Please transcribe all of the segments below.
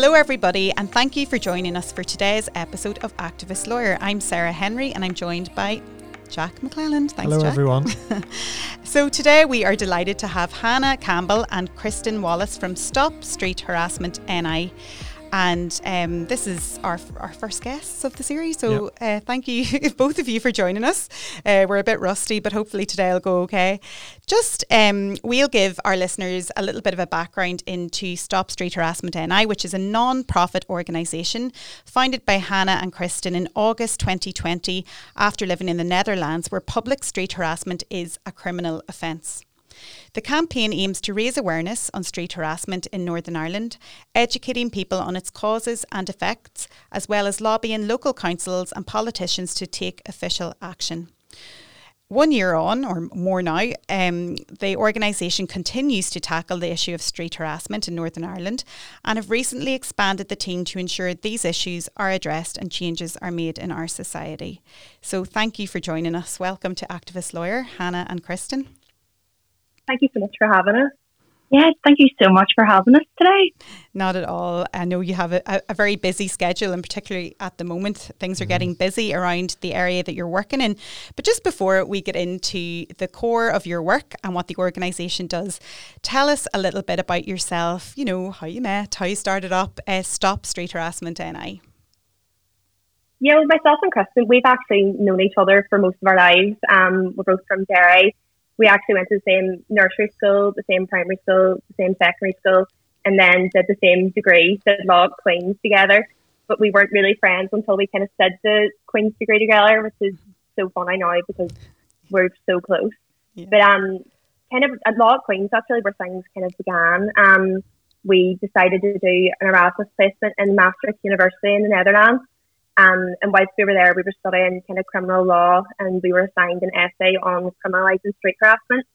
Hello, everybody, and thank you for joining us for today's episode of Activist Lawyer. I'm Sarah Henry, and I'm joined by Jack McClelland. Thanks, Hello, Jack. everyone. so, today we are delighted to have Hannah Campbell and Kristen Wallace from Stop Street Harassment NI. And um, this is our, our first guests of the series. So yep. uh, thank you, both of you, for joining us. Uh, we're a bit rusty, but hopefully today I'll go okay. Just um, we'll give our listeners a little bit of a background into Stop Street Harassment NI, which is a non profit organisation founded by Hannah and Kristen in August 2020 after living in the Netherlands, where public street harassment is a criminal offence. The campaign aims to raise awareness on street harassment in Northern Ireland, educating people on its causes and effects, as well as lobbying local councils and politicians to take official action. One year on, or more now, um, the organisation continues to tackle the issue of street harassment in Northern Ireland and have recently expanded the team to ensure these issues are addressed and changes are made in our society. So, thank you for joining us. Welcome to Activist Lawyer, Hannah and Kristen. Thank you so much for having us. Yeah, thank you so much for having us today. Not at all. I know you have a, a very busy schedule, and particularly at the moment, things are mm-hmm. getting busy around the area that you're working in. But just before we get into the core of your work and what the organisation does, tell us a little bit about yourself. You know, how you met, how you started up uh, Stop Street Harassment NI. Yeah, well, myself and Kristen, we've actually known each other for most of our lives. Um, we're both from Derry we actually went to the same nursery school, the same primary school, the same secondary school, and then did the same degree, did law at Queen's together. But we weren't really friends until we kind of did the Queen's degree together, which is so funny now because we're so close. Yeah. But um, kind of at law at Queen's, that's really where things kind of began. Um, we decided to do an Erasmus placement in Maastricht University in the Netherlands. Um, and whilst we were there, we were studying kind of criminal law and we were assigned an essay on criminalising street harassment.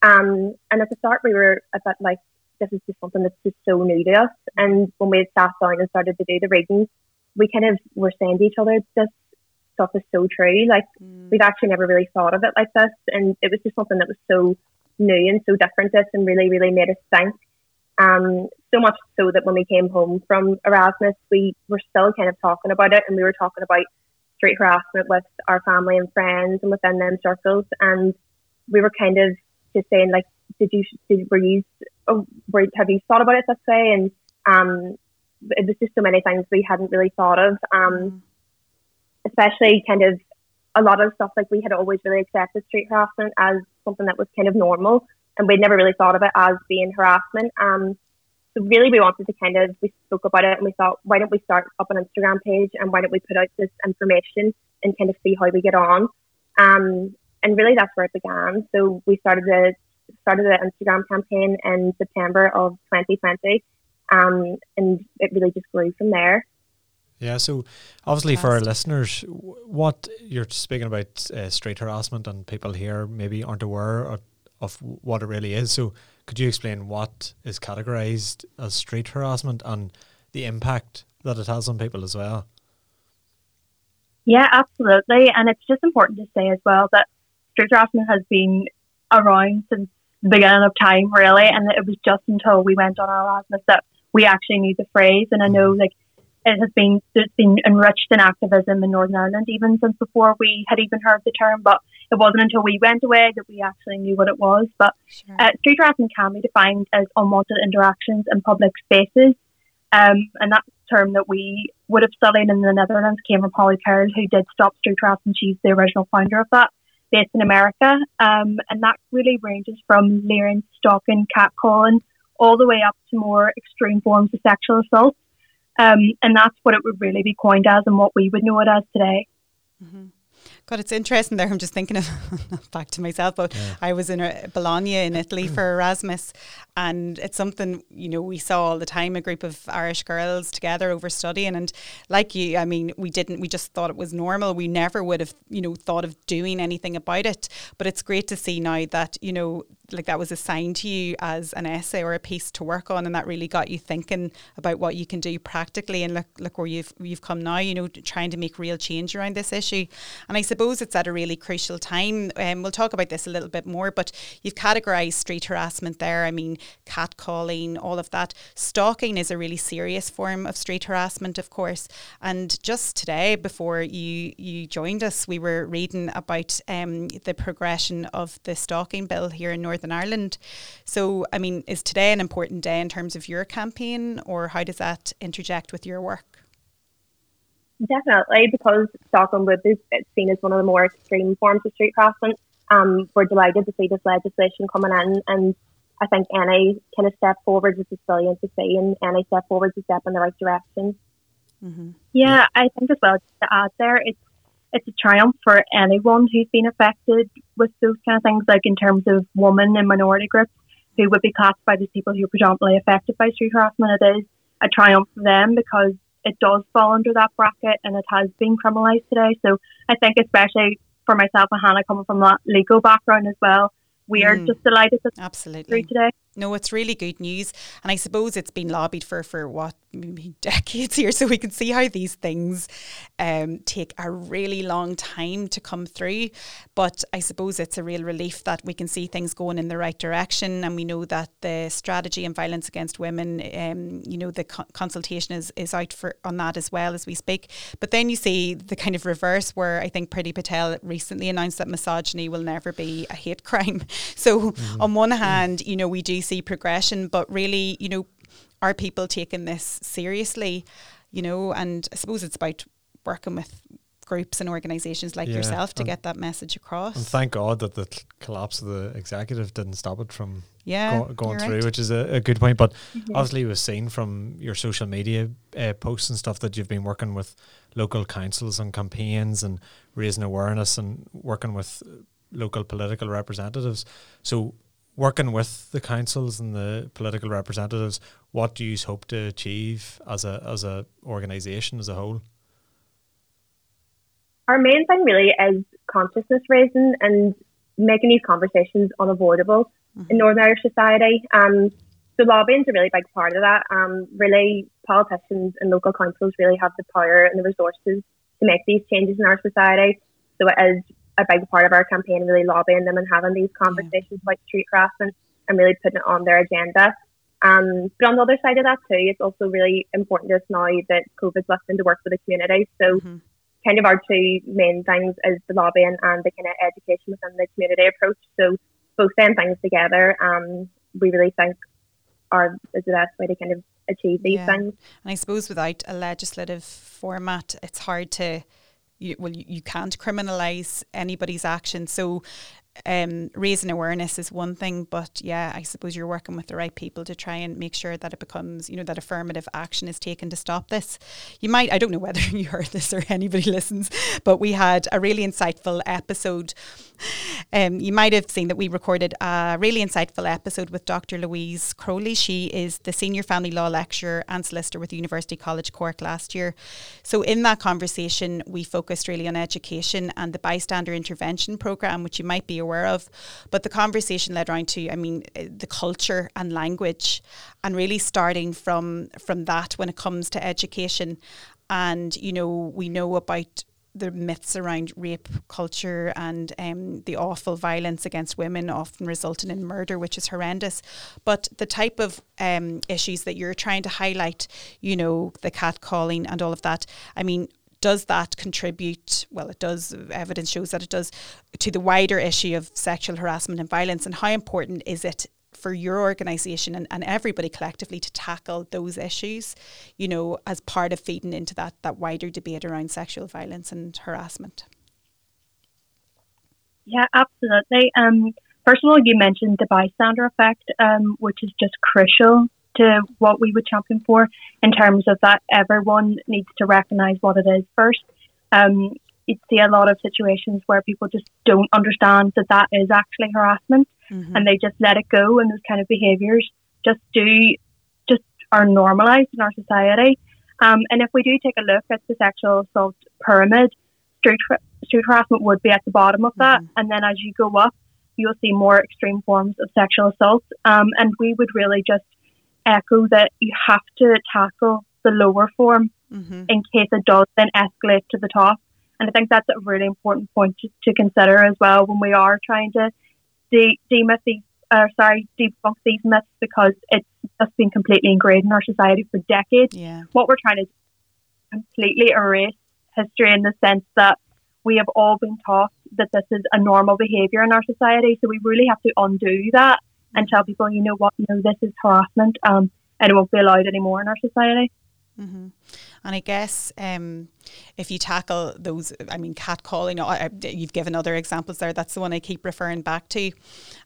Um, and at the start, we were a bit like, this is just something that's just so new to us. And when we had sat down and started to do the readings, we kind of were saying to each other, this stuff is so true. Like, mm. we've actually never really thought of it like this. And it was just something that was so new and so different to us and really, really made us think. Um, so much so that when we came home from Erasmus, we were still kind of talking about it, and we were talking about street harassment with our family and friends and within them circles, and we were kind of just saying like, did you did, were you oh, were, have you thought about it this way? And um, it was just so many things we hadn't really thought of, um, especially kind of a lot of stuff like we had always really accepted street harassment as something that was kind of normal and we'd never really thought of it as being harassment. Um, so really, we wanted to kind of we spoke about it and we thought, why don't we start up an Instagram page and why don't we put out this information and kind of see how we get on. Um, and really, that's where it began. So we started the started the Instagram campaign in September of 2020, um, and it really just grew from there. Yeah, so obviously for our listeners, what you're speaking about uh, street harassment and people here maybe aren't aware of of what it really is. So, could you explain what is categorized as street harassment and the impact that it has on people as well? Yeah, absolutely. And it's just important to say as well that street harassment has been around since the beginning of time, really. And it was just until we went on our Erasmus that we actually knew the phrase. And I know, mm-hmm. like, it has been it's been enriched in activism in Northern Ireland even since before we had even heard the term. But it wasn't until we went away that we actually knew what it was. But sure. uh, street harassment can be defined as unwanted interactions in public spaces. Um, and that term that we would have studied in the Netherlands came from Holly Kearl, who did Stop Street Harassment. She's the original founder of that, based in America. Um, and that really ranges from leering, stalking, catcalling, all the way up to more extreme forms of sexual assault. Um, and that's what it would really be coined as and what we would know it as today. Mm-hmm. God, it's interesting there. I'm just thinking of back to myself, but yeah. I was in Bologna in Italy for Erasmus, and it's something you know we saw all the time. A group of Irish girls together over studying, and like you, I mean, we didn't. We just thought it was normal. We never would have you know thought of doing anything about it. But it's great to see now that you know like that was assigned to you as an essay or a piece to work on, and that really got you thinking about what you can do practically. And look, look where you've you've come now. You know, trying to make real change around this issue. And I suppose it's at a really crucial time. Um, we'll talk about this a little bit more, but you've categorised street harassment there. I mean, catcalling, all of that. Stalking is a really serious form of street harassment, of course. And just today, before you you joined us, we were reading about um, the progression of the stalking bill here in Northern Ireland. So, I mean, is today an important day in terms of your campaign, or how does that interject with your work? Definitely, because stalking would be seen as one of the more extreme forms of street harassment. Um, we're delighted to see this legislation coming in, and I think any kind of step forward is brilliant to see, and any step forward is a step in the right direction. Mm-hmm. Yeah, I think as well to add there, it's it's a triumph for anyone who's been affected with those kind of things, like in terms of women and minority groups who would be classified as people who are predominantly affected by street harassment. It is a triumph for them because it does fall under that bracket and it has been criminalised today. So I think especially for myself and Hannah coming from that legal background as well, we mm. are just delighted that absolutely today. No, it's really good news, and I suppose it's been lobbied for for what maybe decades here, so we can see how these things um, take a really long time to come through. But I suppose it's a real relief that we can see things going in the right direction, and we know that the strategy and violence against women, um, you know, the co- consultation is is out for on that as well as we speak. But then you see the kind of reverse, where I think Priti Patel recently announced that misogyny will never be a hate crime. So mm-hmm. on one hand, you know, we do see progression, but really, you know, are people taking this seriously? You know, and I suppose it's about working with groups and organisations like yeah, yourself to get that message across. And thank God that the collapse of the executive didn't stop it from yeah, go, going through, right. which is a, a, good point. But mm-hmm. obviously, it was seen from your social media uh, posts and stuff that you've been working with local councils and campaigns and raising awareness and working with local political representatives. So working with the councils and the political representatives, what do you hope to achieve as a as a organisation as a whole? Our main thing really is consciousness raising and making these conversations unavoidable mm-hmm. in Northern Irish society. Um, so lobbying is a really big part of that. Um, really, politicians and local councils really have the power and the resources to make these changes in our society. So it is a big part of our campaign, really lobbying them and having these conversations about street harassment and really putting it on their agenda. Um, but on the other side of that too, it's also really important to us now that COVID's left to work with the community. So mm-hmm. kind of our two main things is the lobbying and the kind of education within the community approach. So both them things together, um, we really think are is the best way to kind of achieve these yeah. things. And I suppose without a legislative format, it's hard to you, well, you, you can't criminalize anybody's action. So um, raising awareness is one thing, but yeah, I suppose you're working with the right people to try and make sure that it becomes, you know, that affirmative action is taken to stop this. You might, I don't know whether you heard this or anybody listens, but we had a really insightful episode. Um, you might have seen that we recorded a really insightful episode with Dr. Louise Crowley. She is the senior family law lecturer and solicitor with University College Cork last year. So in that conversation, we focused really on education and the bystander intervention program, which you might be aware of. But the conversation led around to, I mean, uh, the culture and language, and really starting from from that when it comes to education. And you know, we know about the myths around rape culture and um, the awful violence against women, often resulting in murder, which is horrendous. But the type of um, issues that you're trying to highlight, you know, the catcalling and all of that, I mean, does that contribute? Well, it does. Evidence shows that it does to the wider issue of sexual harassment and violence. And how important is it for your organisation and, and everybody collectively to tackle those issues, you know, as part of feeding into that that wider debate around sexual violence and harassment? Yeah, absolutely. Um, first of all, you mentioned the bystander effect, um, which is just crucial to what we would champion for in terms of that everyone needs to recognise what it is first. Um, you'd see a lot of situations where people just don't understand that that is actually harassment mm-hmm. and they just let it go and those kind of behaviours just do just are normalised in our society. Um, and if we do take a look at the sexual assault pyramid, street, street harassment would be at the bottom of that. Mm-hmm. And then as you go up, you'll see more extreme forms of sexual assault. Um, and we would really just echo that you have to tackle the lower form mm-hmm. in case it does then escalate to the top. And I think that's a really important point to, to consider as well when we are trying to de- demyth these, uh, sorry, debunk these myths because it's just been completely ingrained in our society for decades. Yeah. What we're trying to completely erase history in the sense that we have all been taught that this is a normal behaviour in our society. So we really have to undo that and tell people, you know what, you know, this is harassment um, and it won't be allowed anymore in our society. Mm-hmm. And I guess um, if you tackle those, I mean, catcalling, you've given other examples there. That's the one I keep referring back to.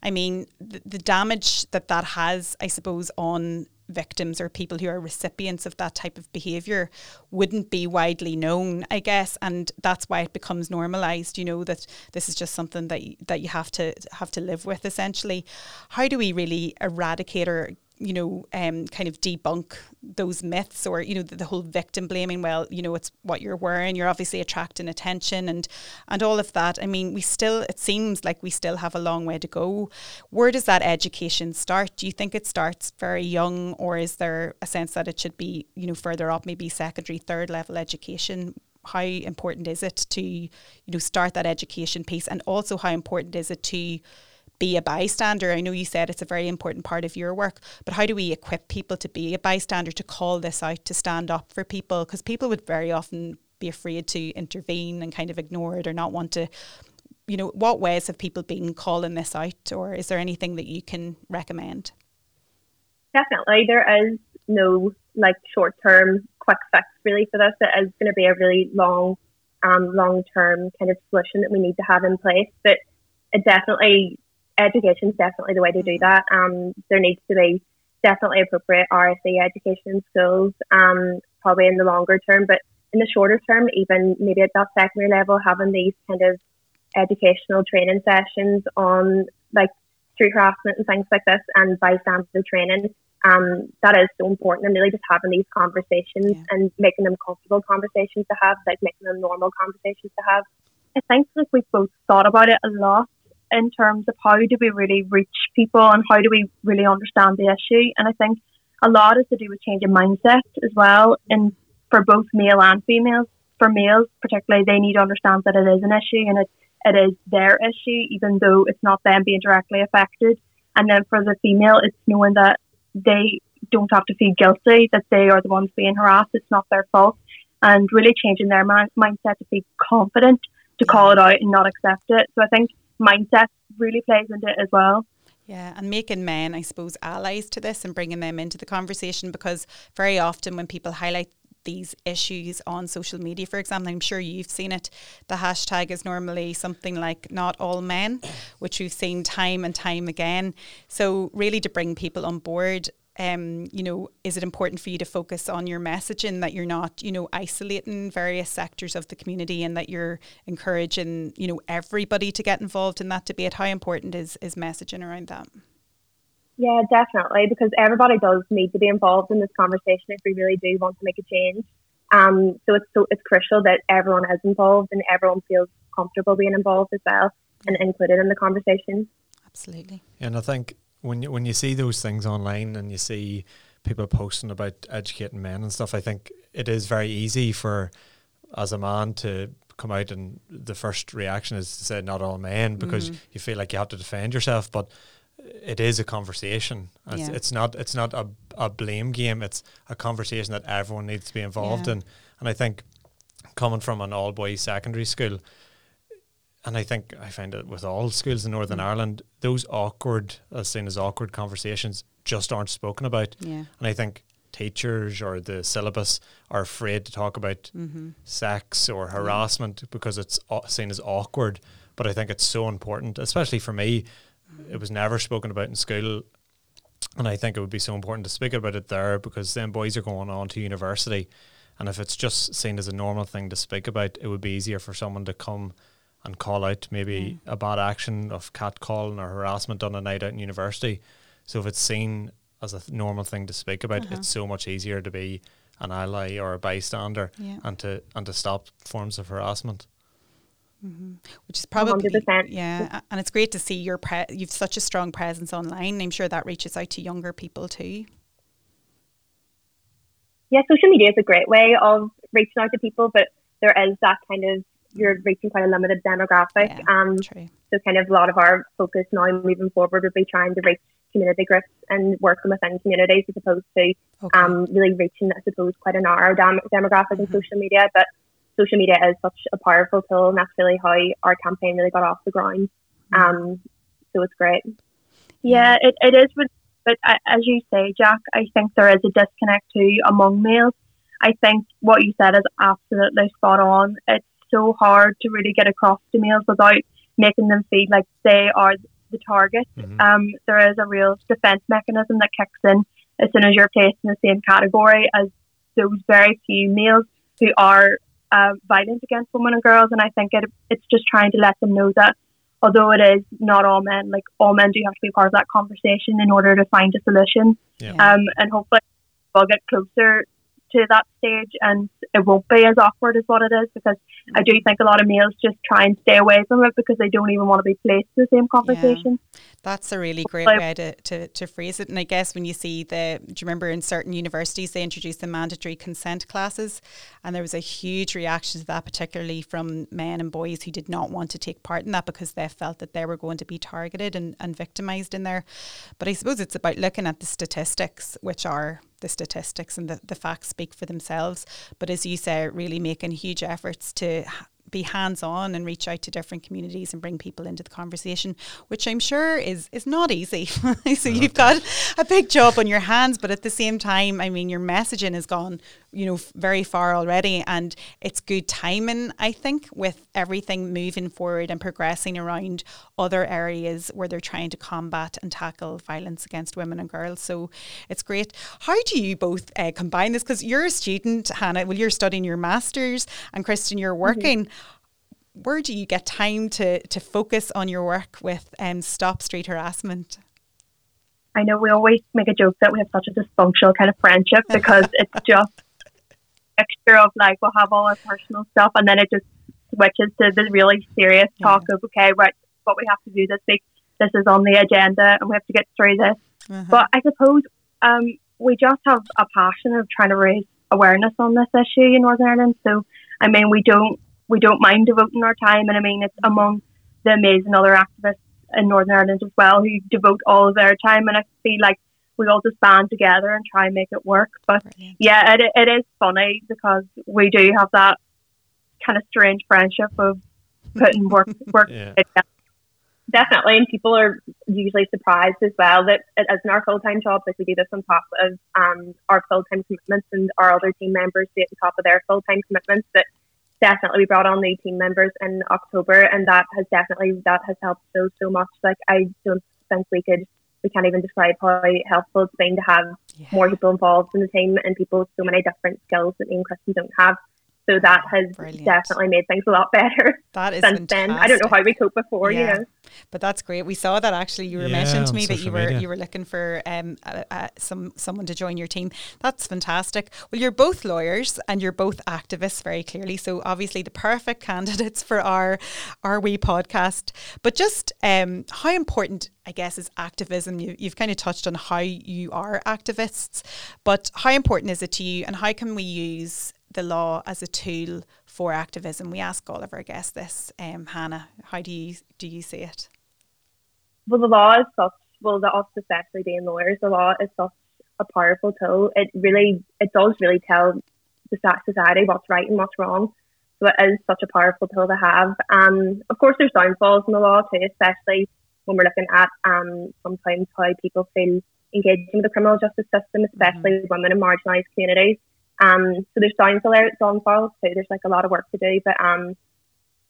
I mean, the, the damage that that has, I suppose, on victims or people who are recipients of that type of behavior wouldn't be widely known i guess and that's why it becomes normalized you know that this is just something that that you have to have to live with essentially. How do we really eradicate or you know, um, kind of debunk those myths or, you know, the, the, whole victim blaming, well, you know, it's what you're wearing, you're obviously attracting attention and and all of that. I mean, we still it seems like we still have a long way to go. Where does that education start? Do you think it starts very young or is there a sense that it should be, you know, further up, maybe secondary, third level education? How important is it to, you know, start that education piece and also how important is it to be a bystander? I know you said it's a very important part of your work, but how do we equip people to be a bystander, to call this out, to stand up for people? Because people would very often be afraid to intervene and kind of ignore it or not want to. You know, what ways have people been calling this out, or is there anything that you can recommend? Definitely, there is no like short term quick fix really for this. It is going to be a really long, um, long term kind of solution that we need to have in place. But it definitely education is definitely the way to do mm-hmm. that. Um, there needs to be definitely appropriate RSE education in schools, um, probably in the longer term, but in the shorter term, even maybe at that secondary level, having these kind of educational training sessions on like street harassment and things like this and bystander training. Um, that is so important and really just having these conversations yeah. and making them comfortable conversations to have, like making them normal conversations to have. I think like we've both thought about it a lot in terms of how do we really reach people and how do we really understand the issue. And I think a lot is to do with changing mindset as well. And for both male and females, for males particularly, they need to understand that it is an issue and it, it is their issue, even though it's not them being directly affected. And then for the female, it's knowing that they don't have to feel guilty, that they are the ones being harassed, it's not their fault. And really changing their man- mindset to be confident to call it out and not accept it. So I think mindset really plays into it as well. Yeah, and making men, I suppose, allies to this and bringing them into the conversation because very often when people highlight these issues on social media, for example, I'm sure you've seen it. The hashtag is normally something like not all men, which we've seen time and time again. So, really, to bring people on board um, you know, is it important for you to focus on your messaging that you're not, you know, isolating various sectors of the community and that you're encouraging, you know, everybody to get involved in that debate? How important is is messaging around that? Yeah, definitely, because everybody does need to be involved in this conversation if we really do want to make a change. Um, so it's so it's crucial that everyone is involved and everyone feels comfortable being involved as well and included in the conversation. Absolutely. And I think when you when you see those things online and you see people posting about educating men and stuff, I think it is very easy for as a man to come out and the first reaction is to say not all men because mm. you feel like you have to defend yourself, but it is a conversation. It's, yeah. it's not it's not a, a blame game. It's a conversation that everyone needs to be involved yeah. in. And I think coming from an all boys secondary school, and I think I find it with all schools in Northern mm. Ireland, those awkward, as seen as awkward conversations, just aren't spoken about. Yeah. And I think teachers or the syllabus are afraid to talk about mm-hmm. sex or harassment yeah. because it's seen as awkward. But I think it's so important, especially for me. It was never spoken about in school. And I think it would be so important to speak about it there because then boys are going on to university. And if it's just seen as a normal thing to speak about, it would be easier for someone to come and call out maybe mm. a bad action of catcalling or harassment on a night out in university. So if it's seen as a th- normal thing to speak about, uh-huh. it's so much easier to be an ally or a bystander yeah. and to and to stop forms of harassment. Mm-hmm. Which is probably 100%. yeah, and it's great to see your pre- you've such a strong presence online. I'm sure that reaches out to younger people too. Yeah, social media is a great way of reaching out to people, but there is that kind of you're reaching quite a limited demographic. Yeah, um, true. so kind of a lot of our focus now moving forward would be trying to reach community groups and working within communities as opposed to Okay. um, really reaching, I suppose, quite a narrow dem- demographic Mhm. in social media. But social media is such a powerful tool, and that's really how our campaign really got off the ground. Mm-hmm. Um, so it's great. Yeah, it, it is. But, but I- as you say, Jack, I think there is a disconnect too among males. I think what you said is absolutely spot on. It's so hard to really get across to males without making them feel like they are the target. Mhm. Um, there is a real defense mechanism that kicks in as soon as you're placed in the same category as those very few males who are uh, violent against women and girls. And I think it, it's just trying to let them know that although it is not all men, like all men do have to be part of that conversation in order to find a solution. Yeah. Um, and hopefully we'll get closer to that stage and it won't be as awkward as what it is because I do think a lot of males just try and stay away from it because they don't even want to be placed in the same conversation. That's a really great way to, to, to phrase it. And I guess when you see the, do you remember in certain universities they introduced the mandatory consent classes? And there was a huge reaction to that, particularly from men and boys who did not want to take part in that because they felt that they were going to be targeted and, and victimized in there. But I suppose it's about looking at the statistics, which are the statistics and the, the facts speak for themselves. But as you say, really making huge efforts to be hands on and reach out to different communities and bring people into the conversation, which I'm sure is is not easy. so you've got a big job on your hands, but at the same time, I mean, your messaging has gone, you know, f- very far already, and it's good timing, I think, with everything moving forward and progressing around other areas where they're trying to combat and tackle violence against women and girls. So it's great. How do you both uh, combine this? Because you're a student, Hannah. Well, you're studying your masters, and Kristen, you're working where do you get time to to focus on your work with um, Stop Street Harassment? I know we always make a joke that we have such a dysfunctional kind of friendship because it's just a mixture of like we'll have all our personal stuff and then it just switches to the really serious talk of okay, right, what we have to do this week. This is on the agenda and we have to get through this. Uh-huh. But I suppose um, we just have a passion of trying to raise awareness on this issue in Northern Ireland. So I mean, we don't we don't mind devoting our time, and I mean, it's among the amazing other activists in Northern Ireland as well who devote all of their time, and I feel like we all just band together and try and make it work. But Brilliant. yeah, it, it is funny because we do have that kind of strange friendship of putting work work Yeah. Definitely, and people are usually surprised as well that as in our full time jobs, like we do this on top of um, our full time commitments, and our other team members do it on top of their full time commitments. That definitely we brought on new team members in October, and that has definitely that has helped so so much. Like I don't think we could we can't even describe how helpful it's been to have Yeah. more people involved in the team and people with so many different skills that me and Kristen don't have. So that has Brilliant. definitely made things a lot better That is since then. I don't know how we fantastic. coped before, Yeah. you know. But that's great. We saw that actually. You were Yeah, mentioning to me that you were media. you were looking for um uh, uh, some someone to join your team. That's fantastic. Well, you're both lawyers and you're both activists very clearly. So obviously the perfect candidates for our our wee podcast. But just um how important I guess is activism. You, you've kind of touched on how you are activists, but how important is it to you, and how can we use the law as a tool for activism? We ask all of our guests this. Um, Hannah, how do you do you see it? well, the law is such, well, the us especially being lawyers, the law is such a powerful tool. It really, it does really tell the so- society what's right and what's wrong. So it is such a powerful tool to have. Um, of course, there's downfalls in the law too, especially when we're looking at um, sometimes how people feel engaging with the criminal justice system, especially women in marginalised communities. Um, so there's downfall there, downfalls too. There's like a lot of work to do, but um,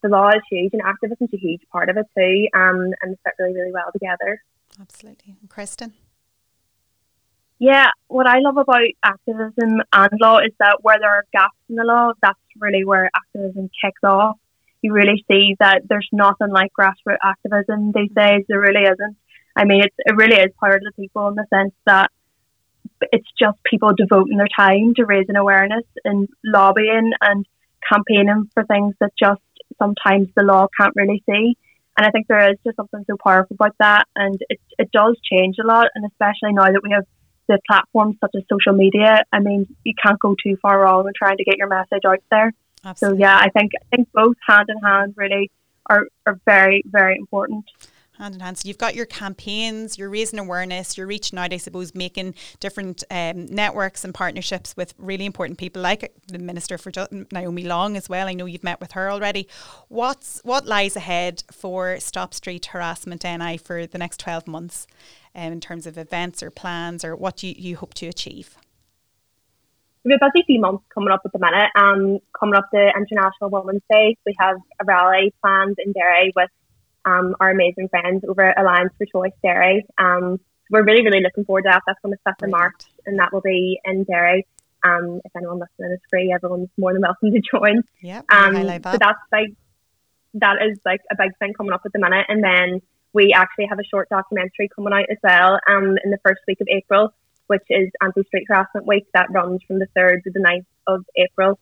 the law is huge and activism's a huge part of it too. Um, and they fit really, really well together. Absolutely. And Kristen? Yeah, what I love about activism and law is that where there are gaps in the law, that's really where activism kicks off. You really see that there's nothing like grassroots activism these days. There really isn't. I mean, it's, it really is part of the people in the sense that it's just people devoting their time to raising awareness and lobbying and campaigning for things that just sometimes the law can't really see. And I think there is just something so powerful about that. And it, it does change a lot. And especially now that we have the platforms such as social media, I mean, you can't go too far wrong in trying to get your message out there. Absolutely. So yeah, I think I think both hand in hand really are, are very, very important hand in hand. So you've got your campaigns, you're raising awareness, you're reaching out, I suppose, making different um, networks and partnerships with really important people like the Minister for Ju- Naomi Long as well. I know you've met with her already. What's what lies ahead for Stop Street Harassment NI for the next 12 months um, in terms of events or plans or what you, you hope to achieve? We have a busy few months coming up at the minute. Um, coming up to International Women's Day, we have a rally planned in Derry with um, our amazing friends over at Alliance for Choice Derry. Um, we're really, really looking forward to that. That's on the 5th of March, and that will be in Derry. Um, if anyone listening is free, everyone's more than welcome to join. Yeah, um, that. so that's like that is like a big thing coming up at the minute, and then we actually have a short documentary coming out as well um, in the first week of April, which is Anti Street Harassment Week that runs from the 3rd to the 9th of April.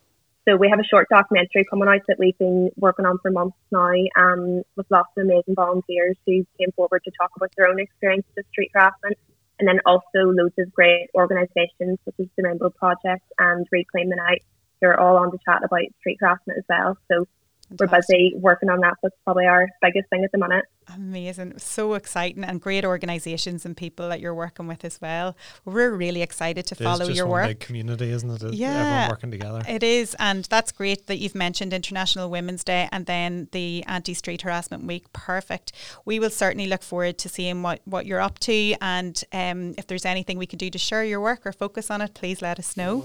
So we have a short documentary coming out that we've been working on for months now um, with lots of amazing volunteers who came forward to talk about their own experiences of street harassment. And then also loads of great organisations such as the Rainbow Project and Reclaim the Night who are all on the chat about street harassment as well. So Fantastic. we're busy working on that. That's probably our biggest thing at the minute. Amazing. So exciting and great organisations and people that you're working with as well. We're really excited to it follow your work. It's a big community, isn't it? Yeah. Everyone working together. It is. And that's great that you've mentioned International Women's Day and then the Anti Street Harassment Week. Perfect. We will certainly look forward to seeing what, what you're up to. And um, if there's anything we can do to share your work or focus on it, please let us know.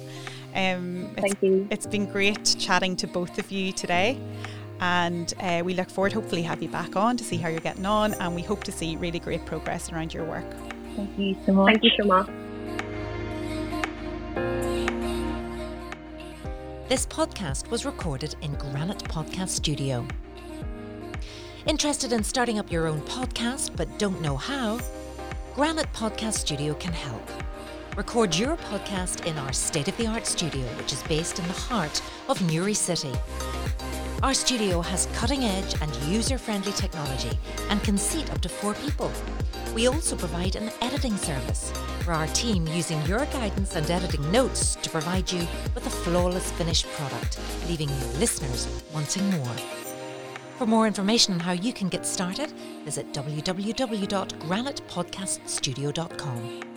Um, Thank you. It's been great chatting to both of you today. And uh, we look forward, hopefully, have you back on to see how you're getting on. And we hope to see really great progress around your work. Thank you so much. Thank you so much. This podcast was recorded in Granite Podcast Studio. Interested in starting up your own podcast but don't know how? Granite Podcast Studio can help. Record your podcast in our state of the art studio, which is based in the heart of Newry City. Our studio has cutting edge and user friendly technology and can seat up to four people. We also provide an editing service for our team using your guidance and editing notes to provide you with a flawless finished product, leaving you listeners wanting more. For more information on how you can get started, visit www.granitepodcaststudio.com.